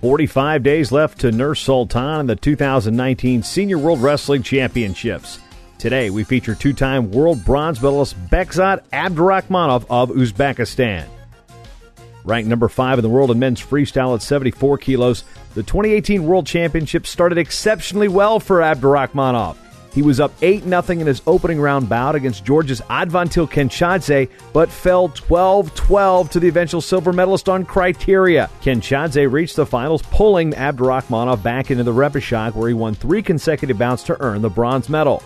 45 days left to Nur Sultan in the 2019 Senior World Wrestling Championships. Today, we feature two time world bronze medalist Bekzod Abdurakhmonov of Uzbekistan. Ranked number five in the world in men's freestyle at 74 kilos, the 2018 World Championships started exceptionally well for Abdurakhmonov. He was up 8 0 in his opening round bout against Georgia's Avtandil Kenchadze, but fell 12 12 to the eventual silver medalist on criteria. Kenchadze reached the finals, pulling Abdurakhmonov back into the repechage, where he won three consecutive bouts to earn the bronze medal.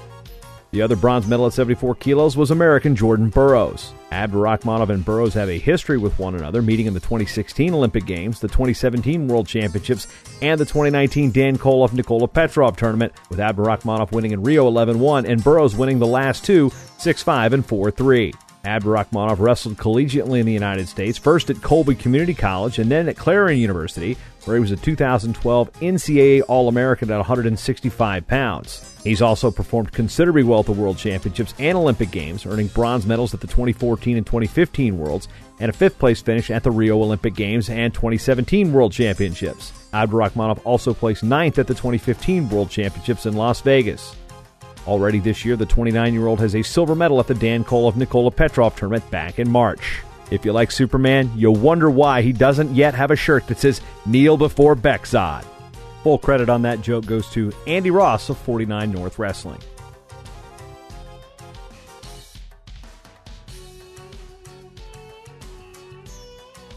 The other bronze medal at 74 kilos was American Jordan Burroughs. Abdurakhmonov and Burroughs have a history with one another, meeting in the 2016 Olympic Games, the 2017 World Championships, and the 2019 Dan Kolov Nikola Petrov tournament, with Abdurakhmonov winning in Rio 11 1 and Burroughs winning the last two 6 5 and 4 3. Abdurakhmonov wrestled collegiately in the United States, first at Colby Community College and then at Clarion University, where he was a 2012 NCAA All American at 165 pounds. He's also performed considerably well at the World Championships and Olympic Games, earning bronze medals at the 2014 and 2015 Worlds and a fifth place finish at the Rio Olympic Games and 2017 World Championships. Abdurakhmonov also placed ninth at the 2015 World Championships in Las Vegas. Already this year, the 29 year old has a silver medal at the Dan Kolov Nikola Petrov tournament back in March. If you like Superman, you'll wonder why he doesn't yet have a shirt that says Kneel Before Bekzod. Full credit on that joke goes to Andy Ross of 49 North Wrestling.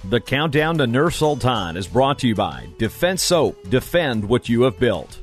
The Countdown to Nur Sultan is brought to you by Defense Soap. Defend what you have built.